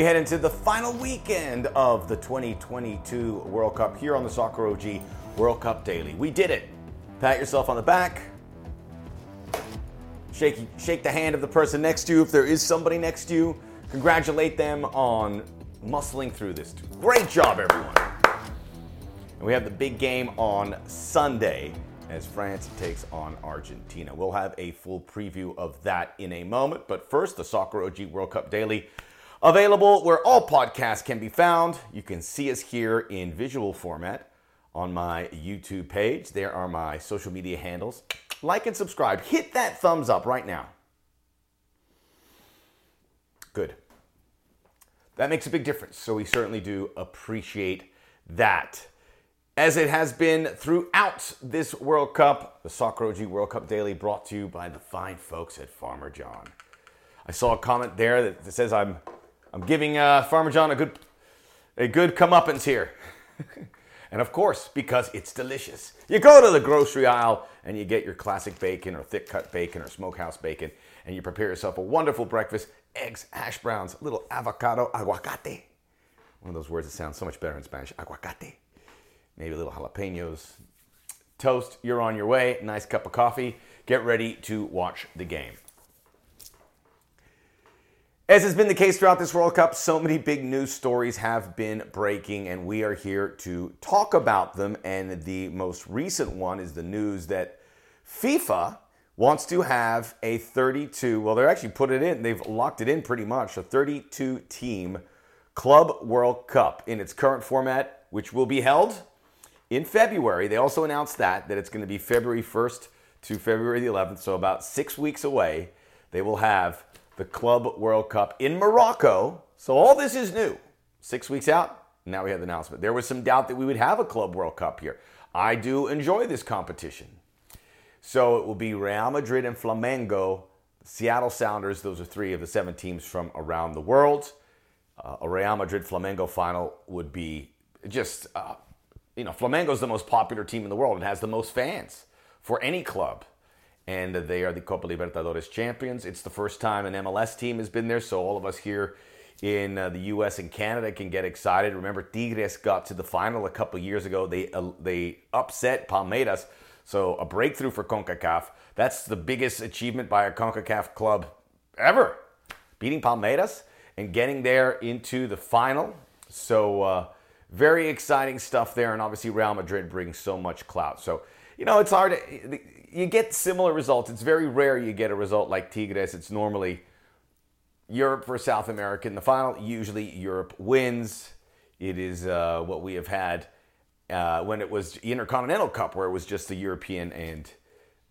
We head into the final weekend of the 2022 World Cup here on the Soccer OG World Cup Daily. We did it. Pat yourself on the back. Shake, shake the hand of the person next to you if there is somebody next to you. Congratulate them on muscling through this. Great job, everyone. And we have the big game on Sunday as France takes on Argentina. We'll have a full preview of that in a moment. But first, the Soccer OG World Cup Daily. Available where all podcasts can be found. You can see us here in visual format on my YouTube page. There are my social media handles. Like and subscribe. Hit that thumbs up right now. Good. That makes a big difference. So we certainly do appreciate that. As it has been throughout this World Cup, the Soccer OG World Cup Daily brought to you by the fine folks at Farmer John. I saw a comment there that says I'm I'm giving uh, Farmer John a good a good comeuppance here. and of course, because it's delicious. You go to the grocery aisle and you get your classic bacon or thick cut bacon or smokehouse bacon, and you prepare yourself a wonderful breakfast eggs, hash browns, a little avocado, aguacate. One of those words that sounds so much better in Spanish aguacate. Maybe a little jalapenos. Toast, you're on your way. Nice cup of coffee. Get ready to watch the game. As has been the case throughout this World Cup, so many big news stories have been breaking, and we are here to talk about them. And the most recent one is the news that FIFA wants to have a 32, well, they're actually put it in, they've locked it in pretty much, a 32 team Club World Cup in its current format, which will be held in February. They also announced that, that it's going to be February 1st to February the 11th, so about six weeks away, they will have the Club World Cup in Morocco. So all this is new. Six weeks out, now we have the announcement. There was some doubt that we would have a Club World Cup here. I do enjoy this competition. So it will be Real Madrid and Flamengo, Seattle Sounders. Those are three of the seven teams from around the world. Uh, a Real Madrid Flamengo final would be just, uh, you know, Flamengo is the most popular team in the world. It has the most fans for any club and they are the Copa Libertadores champions. It's the first time an MLS team has been there, so all of us here in uh, the U.S. and Canada can get excited. Remember, Tigres got to the final a couple years ago. They uh, they upset Palmeiras, so a breakthrough for Concacaf. That's the biggest achievement by a Concacaf club ever, beating Palmeiras and getting there into the final. So uh, very exciting stuff there, and obviously Real Madrid brings so much clout. So you know it's hard. To, you get similar results. It's very rare you get a result like Tigres. It's normally Europe for South America in the final. Usually Europe wins. It is uh, what we have had uh, when it was Intercontinental Cup, where it was just the European and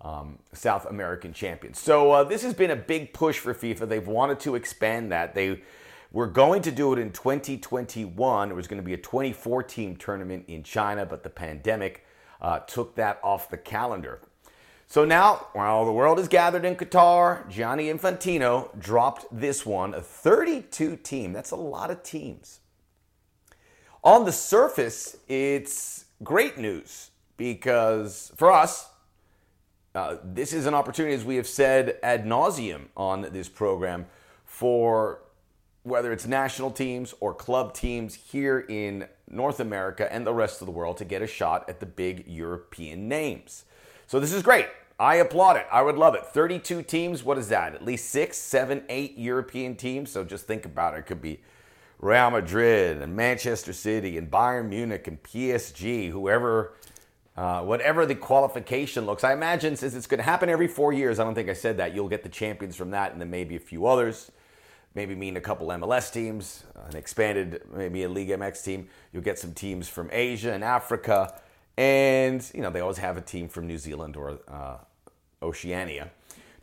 um, South American champions. So uh, this has been a big push for FIFA. They've wanted to expand that. They were going to do it in 2021. It was going to be a 24 team tournament in China, but the pandemic uh, took that off the calendar. So now, while the world is gathered in Qatar, Gianni Infantino dropped this one, a 32 team. That's a lot of teams. On the surface, it's great news because for us, uh, this is an opportunity, as we have said ad nauseum on this program, for whether it's national teams or club teams here in North America and the rest of the world to get a shot at the big European names. So this is great. I applaud it. I would love it. 32 teams, what is that? At least six, seven, eight European teams. So just think about it. It could be Real Madrid and Manchester City and Bayern Munich and PSG, whoever, uh, whatever the qualification looks. I imagine since it's going to happen every four years, I don't think I said that, you'll get the champions from that and then maybe a few others. Maybe mean a couple MLS teams, an expanded, maybe a League MX team. You'll get some teams from Asia and Africa. And, you know, they always have a team from New Zealand or uh, Oceania,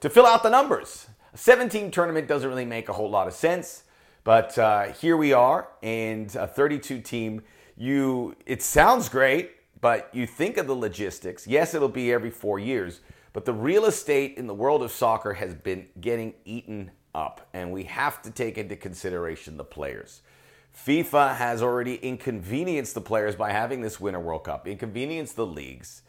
to fill out the numbers. A 17 tournament doesn't really make a whole lot of sense, but uh, here we are, and a 32 team. You, it sounds great, but you think of the logistics. Yes, it'll be every four years, but the real estate in the world of soccer has been getting eaten up, and we have to take into consideration the players. FIFA has already inconvenienced the players by having this Winter World Cup, inconvenienced the leagues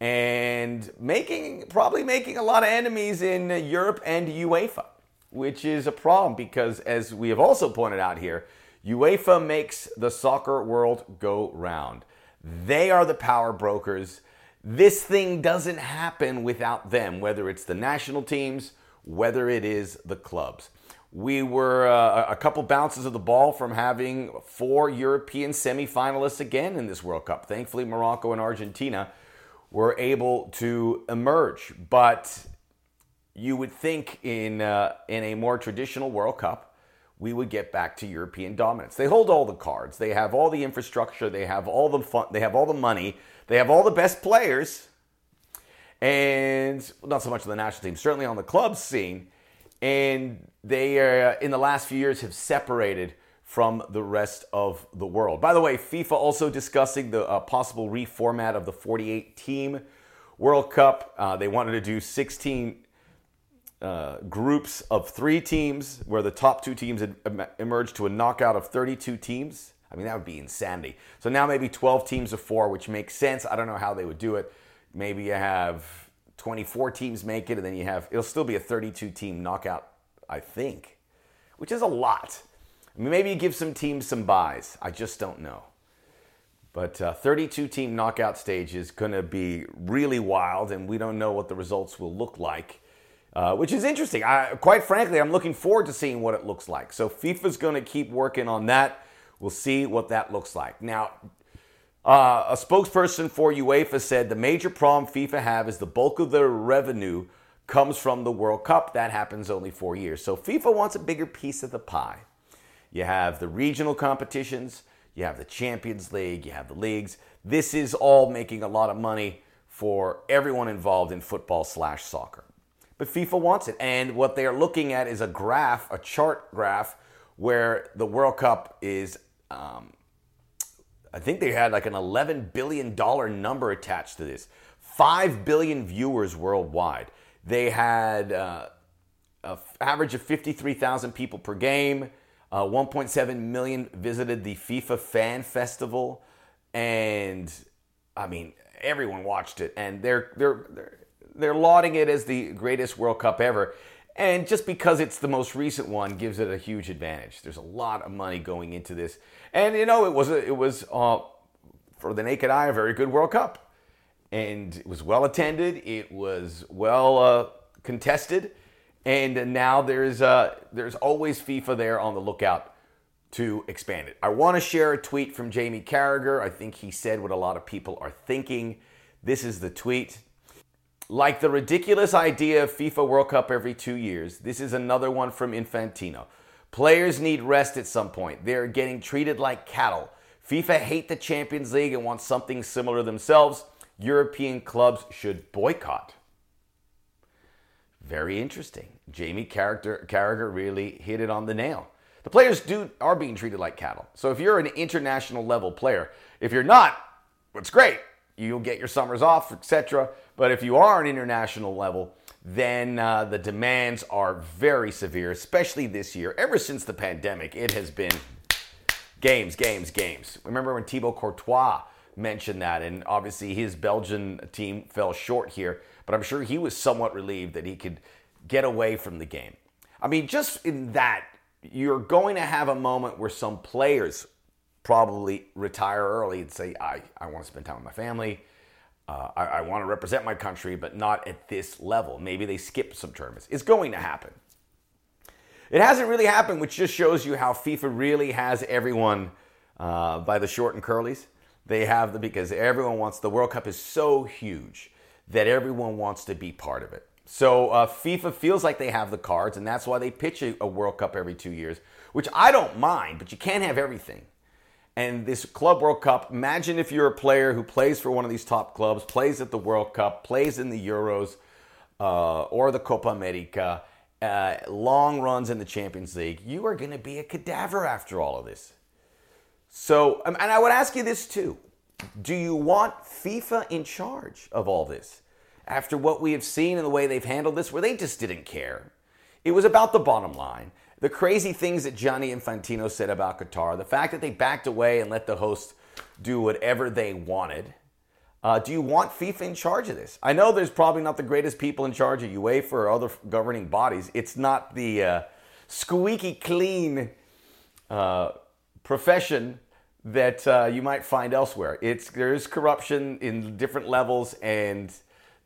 and making probably making a lot of enemies in Europe and UEFA. which is a problem because, as we have also pointed out here, UEFA makes the soccer world go round. They are the power brokers. This thing doesn't happen without them, whether it's the national teams, whether it is the clubs. We were uh, a couple bounces of the ball from having four European semifinalists again in this World Cup. Thankfully, Morocco and Argentina were able to emerge. But you would think in, uh, in a more traditional World Cup, we would get back to European dominance. They hold all the cards. They have all the infrastructure. They have all the fun. They have all the money. They have all the best players, and not so much on the national team, certainly on the club scene. And they, uh, in the last few years, have separated from the rest of the world. By the way, FIFA also discussing the uh, possible reformat of the 48 team World Cup. Uh, they wanted to do 16 uh, groups of three teams where the top two teams had emerged to a knockout of 32 teams. I mean, that would be insanity. So now maybe 12 teams of four, which makes sense. I don't know how they would do it. Maybe you have 24 teams make it, and then you have, it'll still be a 32 team knockout, I think, which is a lot. I mean, maybe you give some teams some buys. I just don't know. But uh, 32 team knockout stage is going to be really wild, and we don't know what the results will look like uh, which is interesting. I, quite frankly, I'm looking forward to seeing what it looks like. So FIFA's going to keep working on that. We'll see what that looks like. Now, uh, a spokesperson for UEFA said the major problem FIFA have is the bulk of their revenue comes from the World Cup. That happens only four years. So FIFA wants a bigger piece of the pie. You have the regional competitions, you have the Champions League, you have the leagues. This is all making a lot of money for everyone involved in football slash soccer but FIFA wants it. And what they are looking at is a graph, a chart graph, where the World Cup is, um, I think they had like an $11 billion number attached to this. 5 billion viewers worldwide. They had uh, an average of 53,000 people per game. Uh, 1.7 million visited the FIFA Fan Festival. And I mean, everyone watched it. And they're, they're, they're they're lauding it as the greatest World Cup ever. And just because it's the most recent one gives it a huge advantage. There's a lot of money going into this. And you know, it was a, it was uh, for the naked eye a very good World Cup. And it was well attended, it was well uh, contested, and now there's uh, there's always FIFA there on the lookout to expand it. I want to share a tweet from Jamie Carragher. I think he said what a lot of people are thinking. This is the tweet. Like the ridiculous idea of FIFA World Cup every two years, this is another one from Infantino. Players need rest at some point. They're getting treated like cattle. FIFA hate the Champions League and want something similar themselves. European clubs should boycott. Very interesting. Jamie Carragher really hit it on the nail. The players do are being treated like cattle. So if you're an international level player, if you're not, what's great you'll get your summers off, etc. But if you are an international level, then uh, the demands are very severe, especially this year. Ever since the pandemic, it has been games, games, games. Remember when Thibaut Courtois mentioned that, and obviously his Belgian team fell short here, but I'm sure he was somewhat relieved that he could get away from the game. I mean, just in that, you're going to have a moment where some players probably retire early and say, I, I want to spend time with my family. Uh, I, I want to represent my country, but not at this level. Maybe they skip some tournaments. It's going to happen. It hasn't really happened, which just shows you how FIFA really has everyone uh, by the short and curlies. They have the because everyone wants the World Cup is so huge that everyone wants to be part of it. So uh, FIFA feels like they have the cards, and that's why they pitch a, a World Cup every two years, which I don't mind, but you can't have everything and this Club World Cup. Imagine if you're a player who plays for one of these top clubs, plays at the World Cup, plays in the Euros uh, or the Copa America, uh, long runs in the Champions League. You are going to be a cadaver after all of this. So, um, and I would ask you this too Do you want FIFA in charge of all this? After what we have seen and the way they've handled this, where they just didn't care. It was about the bottom line the crazy things that Gianni Infantino said about Qatar, the fact that they backed away and let the host do whatever they wanted, Uh, do you want FIFA in charge of this? I know there's probably not the greatest people in charge of UEFA or other governing bodies. It's not the uh, squeaky clean uh, profession that uh, you might find elsewhere. It's there is corruption in different levels, and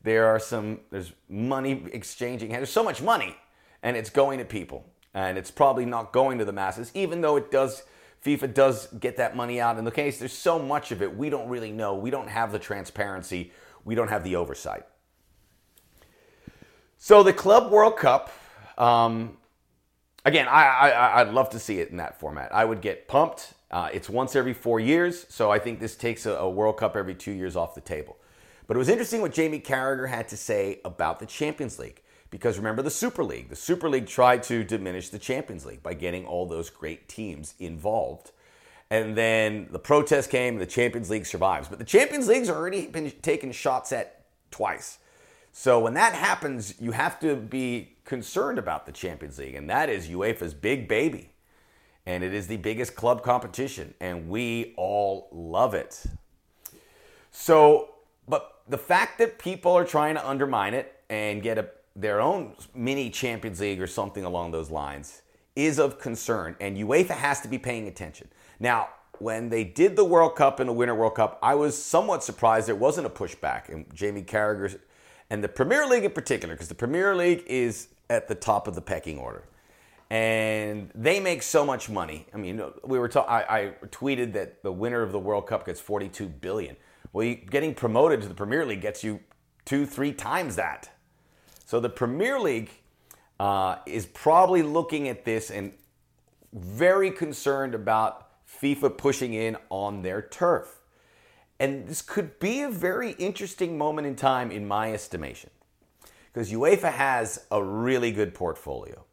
there are some there's money exchanging. There's so much money, and it's going to people, and it's probably not going to the masses, even though it does FIFA does get that money out. In the case, there's so much of it, we don't really know. We don't have the transparency, we don't have the oversight. So the Club World Cup, um, again, I, I'd love to see it in that format. I would get pumped. Uh, it's once every four years, so I think this takes a, a World Cup every two years off the table. But it was interesting what Jamie Carragher had to say about the Champions League. Because remember the Super League. The Super League tried to diminish the Champions League by getting all those great teams involved. And then the protest came the Champions League survives. But the Champions League's already been taken shots at twice. So when that happens, you have to be concerned about the Champions League. And that is UEFA's big baby. And it is the biggest club competition. And we all love it. So, but the fact that people are trying to undermine it and get a their own mini Champions League or something along those lines is of concern, and UEFA has to be paying attention. Now, when they did the World Cup and the Winter World Cup, I was somewhat surprised there wasn't a pushback. And Jamie Carragher and the Premier League in particular, because the Premier League is at the top of the pecking order. And they make so much money. I mean, we were ta- I, I tweeted that the winner of the World Cup gets 42 billion. Well, you, getting promoted to the Premier League gets you two, three times that. So the Premier League uh, is probably looking at this and very concerned about FIFA pushing in on their turf. And this could be a very interesting moment in time, in my estimation, because UEFA has a really good portfolio.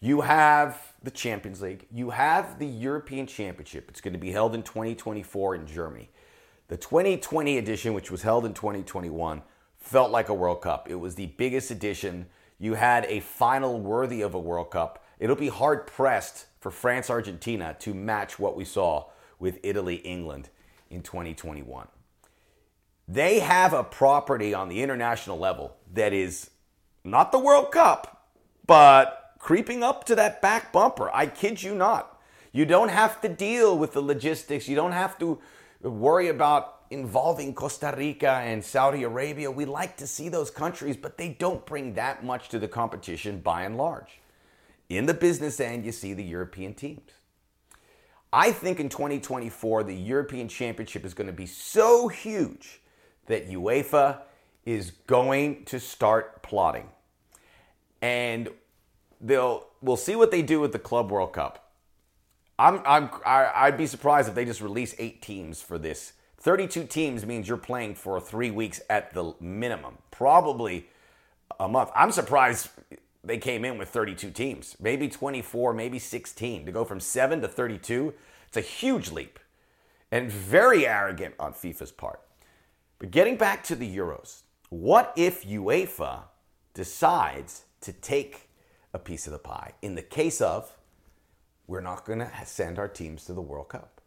You have the Champions League, you have the European Championship. It's going to be held in 2024 in Germany. The 2020 edition, which was held in 2021, felt like a World Cup. It was the biggest edition. You had a final worthy of a World Cup. It'll be hard pressed for France Argentina to match what we saw with Italy England in 2021. They have a property on the international level that is not the World Cup, but creeping up to that back bumper. I kid you not. You don't have to deal with the logistics. You don't have to worry about involving Costa Rica and Saudi Arabia. We like to see those countries, but they don't bring that much to the competition by and large. In the business end, you see the European teams. I think in 2024, the European Championship is going to be so huge that UEFA is going to start plotting. And they'll we'll see what they do with the Club World Cup. I'm, I'm, I'd be surprised if they just release eight teams for this 32 teams means you're playing for three weeks at the minimum, probably a month. I'm surprised they came in with 32 teams, maybe 24, maybe 16. To go from 7 to 32, it's a huge leap and very arrogant on FIFA's part. But getting back to the Euros, what if UEFA decides to take a piece of the pie in the case of we're not going to send our teams to the World Cup?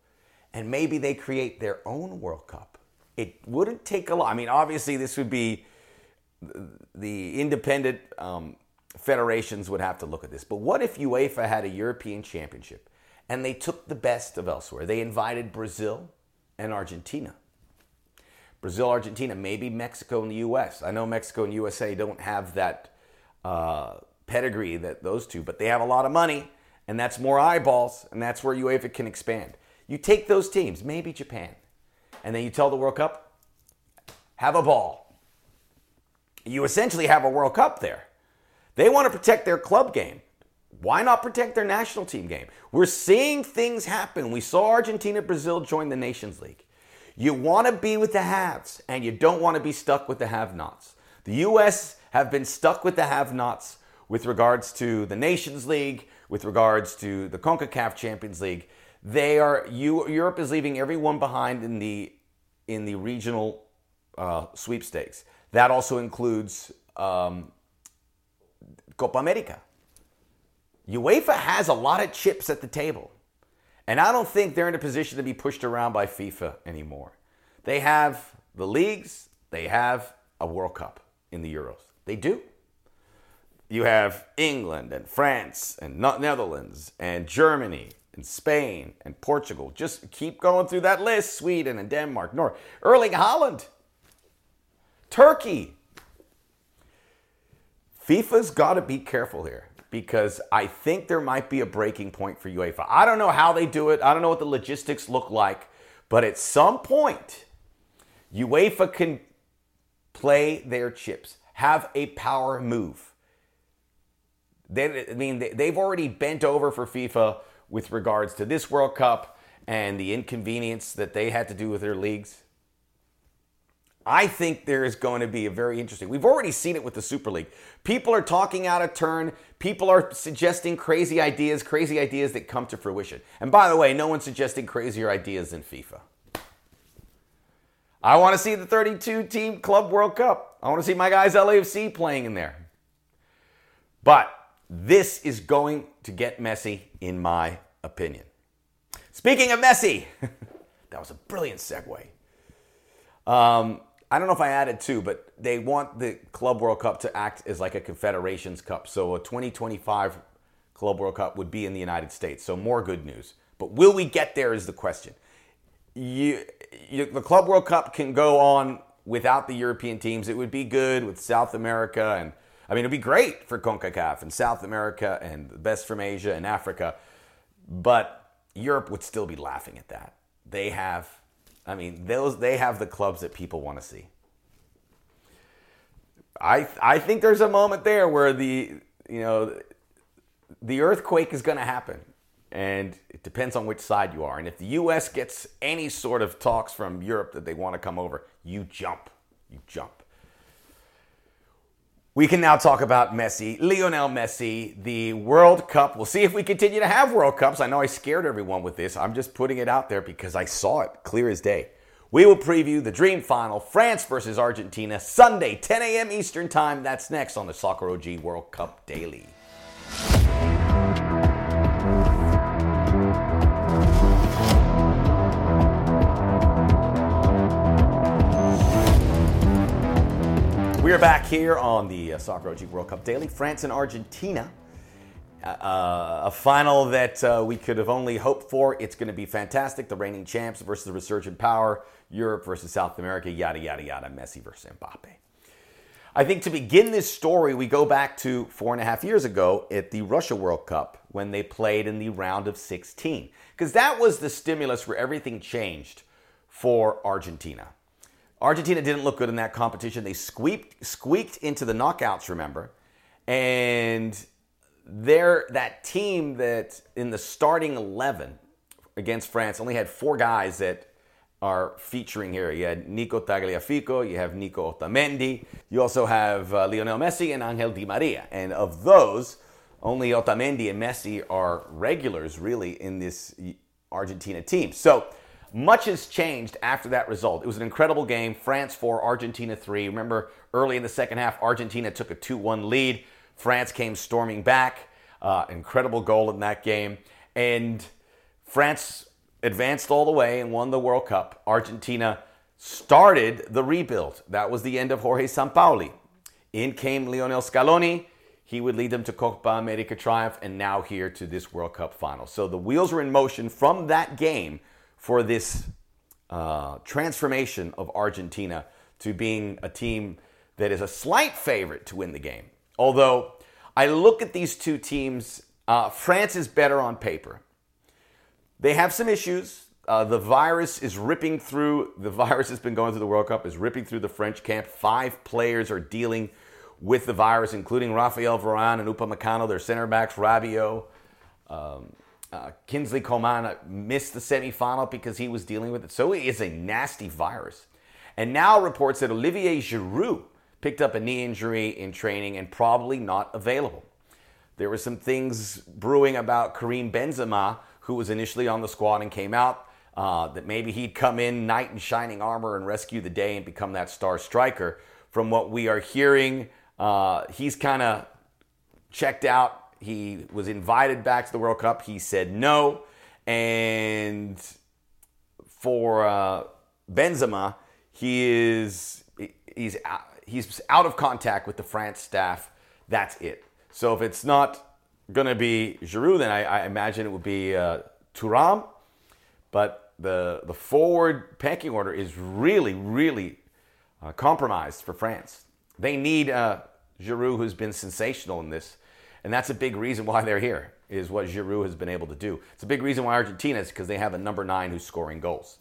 And maybe they create their own World Cup. It wouldn't take a lot. I mean, obviously, this would be the independent um, federations would have to look at this. But what if UEFA had a European Championship and they took the best of elsewhere? They invited Brazil and Argentina. Brazil, Argentina, maybe Mexico and the U.S. I know Mexico and USA don't have that uh, pedigree that those two, but they have a lot of money, and that's more eyeballs, and that's where UEFA can expand. You take those teams, maybe Japan, and then you tell the World Cup, have a ball. You essentially have a World Cup there. They want to protect their club game. Why not protect their national team game? We're seeing things happen. We saw Argentina, Brazil join the Nations League. You want to be with the haves, and you don't want to be stuck with the have nots. The U.S. have been stuck with the have nots with regards to the Nations League, with regards to the CONCACAF Champions League. They are you, Europe is leaving everyone behind in the in the regional uh, sweepstakes. That also includes um, Copa America. UEFA has a lot of chips at the table, and I don't think they're in a position to be pushed around by FIFA anymore. They have the leagues, they have a World Cup in the Euros. They do. You have England and France and Netherlands and Germany and Spain and Portugal. Just keep going through that list. Sweden and Denmark, North, Erling Haaland, Turkey. FIFA's got to be careful here because I think there might be a breaking point for UEFA. I don't know how they do it. I don't know what the logistics look like, but at some point, UEFA can play their chips, have a power move. They, I mean, they've already bent over for FIFA with regards to this World Cup and the inconvenience that they had to do with their leagues. I think there is going to be a very interesting. We've already seen it with the Super League. People are talking out of turn. People are suggesting crazy ideas, crazy ideas that come to fruition. And by the way, no one's suggesting crazier ideas than FIFA. I want to see the 32 team Club World Cup. I want to see my guys LAFC playing in there. But this is going to get messy, in my opinion. Speaking of messy, that was a brilliant segue. Um, I don't know if I added two, but they want the Club World Cup to act as like a Confederations Cup. So a 2025 Club World Cup would be in the United States. So more good news. But will we get there is the question. You, you, the Club World Cup can go on without the European teams. It would be good with South America and I mean, it'd be great for CONCACAF and South America and the best from Asia and Africa, but Europe would still be laughing at that. They have I mean, those they have the clubs that people want to see. I I think there's a moment there where the you know the earthquake is going to happen, and it depends on which side you are. And if the U.S. gets any sort of talks from Europe that they want to come over, you jump, you jump. We can now talk about Messi, Lionel Messi, the World Cup. We'll see if we continue to have World Cups. I know I scared everyone with this. I'm just putting it out there because I saw it clear as day. We will preview the Dream Final, France versus Argentina, Sunday, 10 a.m. Eastern Time. That's next on the Soccer OG World Cup Daily. We are back here on the uh, Soccer OG World Cup Daily. France and Argentina. Uh, uh, a final that uh, we could have only hoped for. It's going to be fantastic. The reigning champs versus the resurgent power. Europe versus South America. Yada, yada, yada. Messi versus Mbappe. I think to begin this story, we go back to four and a half years ago at the Russia World Cup when they played in the round of 16. Because that was the stimulus where everything changed for Argentina. Argentina didn't look good in that competition. They squeaked, squeaked into the knockouts, remember? And they're that team that in the starting 11 against France only had four guys that are featuring here. You had Nico Tagliafico, you have Nico Otamendi, you also have uh, Lionel Messi and Angel Di Maria. And of those, only Otamendi and Messi are regulars really in this Argentina team. So much has changed after that result. It was an incredible game. France 4, Argentina 3. Remember, early in the second half, Argentina took a 2 1 lead. France came storming back. Uh, incredible goal in that game. And France advanced all the way and won the World Cup. Argentina started the rebuild. That was the end of Jorge Sampaoli. In came Lionel Scaloni. He would lead them to Copa America triumph and now here to this World Cup final. So the wheels were in motion from that game for this uh, transformation of Argentina to being a team that is a slight favorite to win the game. Although I look at these two teams, uh, France is better on paper. They have some issues. Uh, the virus is ripping through, the virus has been going through the World Cup, is ripping through the French camp. Five players are dealing with the virus, including Rafael Varane and Upamecano, their center backs, Rabiot. Um, uh, Kingsley Coman missed the semifinal because he was dealing with it. So it is a nasty virus. And now reports that Olivier Giroud picked up a knee injury in training and probably not available. There were some things brewing about Karim Benzema, who was initially on the squad and came out, uh, that maybe he'd come in knight in shining armor and rescue the day and become that star striker. From what we are hearing, uh, he's kind of checked out he was invited back to the World Cup. He said no. And for uh, Benzema, he is he's out, he's out of contact with the France staff. That's it. So if it's not going to be Giroud, then I, I, imagine it would be uh, Thuram. But the the forward pecking order is really really uh, compromised for France. They need uh, Giroud, who's been sensational in this, and that's a big reason why they're here. Is what Giroud has been able to do. It's a big reason why Argentina is because they have a number nine who's scoring goals.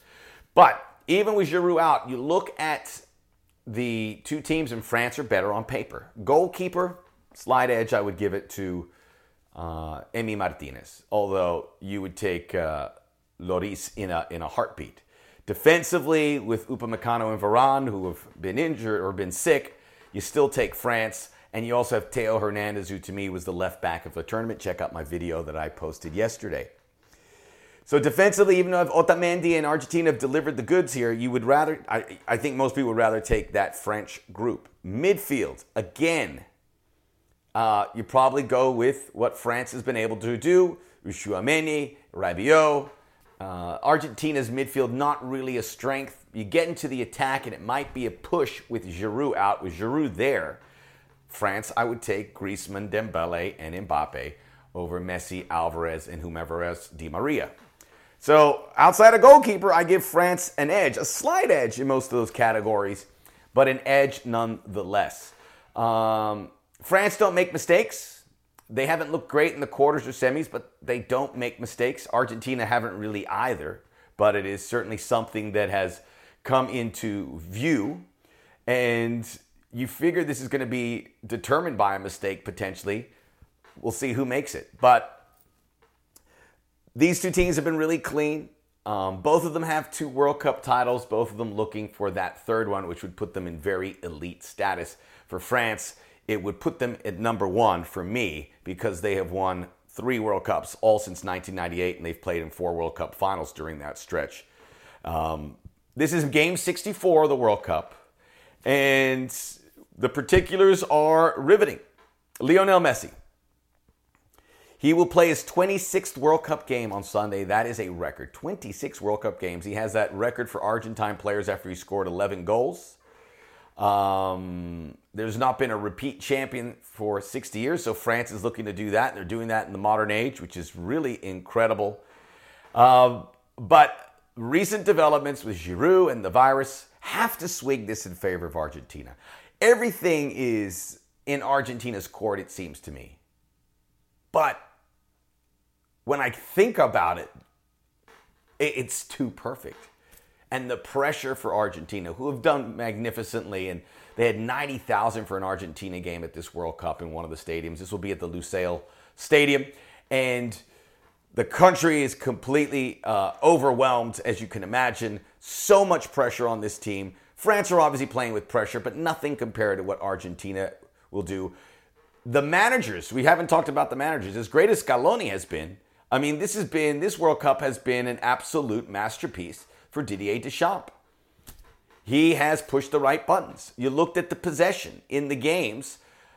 But even with Giroud out, you look at the two teams in France are better on paper. Goalkeeper, slide edge, I would give it to uh, Emi Martinez, although you would take uh, Lloris in a, in a heartbeat. Defensively, with Upamecano and Varane, who have been injured or been sick, you still take France. And you also have Theo Hernandez, who to me was the left back of the tournament. Check out my video that I posted yesterday. So defensively, even though Otamendi and Argentina have delivered the goods here, you would rather, I, I think most people would rather take that French group. Midfield, again, uh, you probably go with what France has been able to do. Tchouameni, Rabiot. Uh, Argentina's midfield, not really a strength. You get into the attack, and it might be a push with Giroud out. With Giroud there, France, I would take Griezmann, Dembele, and Mbappe over Messi, Alvarez, and whomever else, Di Maria. So outside of goalkeeper, I give France an edge, a slight edge in most of those categories, but an edge nonetheless. Um, France don't make mistakes. They haven't looked great in the quarters or semis, but they don't make mistakes. Argentina haven't really either, but it is certainly something that has come into view. And you figure this is going to be determined by a mistake potentially. We'll see who makes it. But these two teams have been really clean. Um, both of them have two World Cup titles, both of them looking for that third one, which would put them in very elite status. For France, it would put them at number one for me because they have won three World Cups, all since 1998, and they've played in four World Cup finals during that stretch. Um, this is game 64 of the World Cup, and the particulars are riveting. Lionel Messi, he will play his 26th World Cup game on Sunday. That is a record. 26 World Cup games. He has that record for Argentine players after he scored 11 goals. Um, there's not been a repeat champion for 60 years, so France is looking to do that. They're doing that in the modern age, which is really incredible. Um, but recent developments with Giroud and the virus have to swing this in favor of Argentina. Everything is in Argentina's court, it seems to me. But when I think about it, it's too perfect. And the pressure for Argentina, who have done magnificently, and they had 90,000 for an Argentina game at this World Cup in one of the stadiums. This will be at the Lusail Stadium. And the country is completely uh, overwhelmed, as you can imagine. So much pressure on this team. France are obviously playing with pressure, but nothing compared to what Argentina will do. The managers, we haven't talked about the managers. As great as Scaloni has been, I mean, this has been this World Cup has been an absolute masterpiece for Didier Deschamps. He has pushed the right buttons. You looked at the possession in the games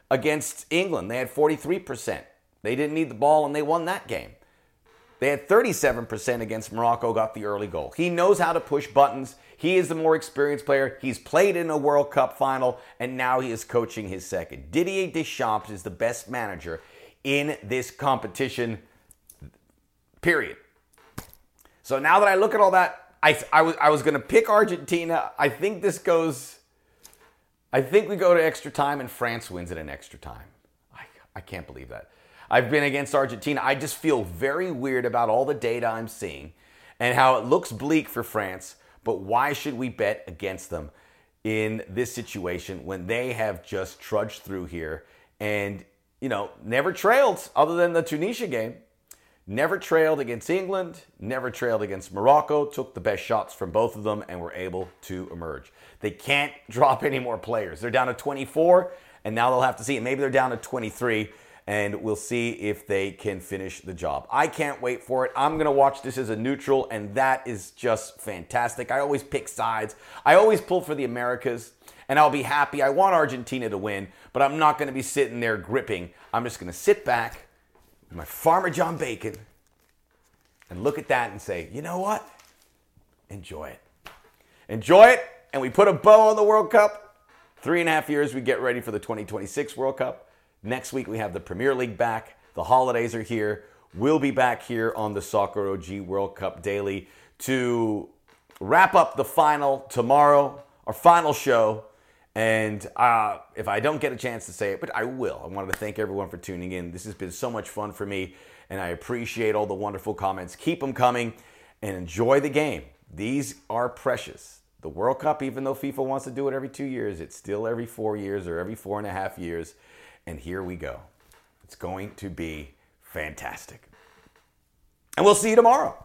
against England. They had 43%. They didn't need the ball and they won that game. They had 37% against Morocco, got the early goal. He knows how to push buttons. He is the more experienced player. He's played in a World Cup final, and now he is coaching his second. Didier Deschamps is the best manager in this competition period. So now that I look at all that, I, I was, I was going to pick Argentina. I think this goes, I think we go to extra time and France wins it in extra time. I, I can't believe that. I've been against Argentina. I just feel very weird about all the data I'm seeing and how it looks bleak for France. But why should we bet against them in this situation when they have just trudged through here and, you know, never trailed other than the Tunisia game? Never trailed against England, never trailed against Morocco, took the best shots from both of them and were able to emerge. They can't drop any more players. They're down to 24, and now they'll have to see. Maybe they're down to 23, and we'll see if they can finish the job. I can't wait for it. I'm going to watch this as a neutral, and that is just fantastic. I always pick sides, I always pull for the Americas, and I'll be happy. I want Argentina to win, but I'm not going to be sitting there gripping. I'm just going to sit back my Farmer John Bacon and look at that and say, you know what? Enjoy it. Enjoy it. and we put a bow on the World Cup. Three and a half years, we get ready for the 2026 World Cup. Next week, we have the Premier League back. The holidays are here. We'll be back here on the Soccer OG World Cup Daily to wrap up the final tomorrow, our final show. And uh, if I don't get a chance to say it, but I will, I wanted to thank everyone for tuning in. This has been so much fun for me, and I appreciate all the wonderful comments. Keep them coming and enjoy the game. These are precious. The World Cup, even though FIFA wants to do it every two years, it's still every four years or every four and a half years. And here we go. It's going to be fantastic. And we'll see you tomorrow.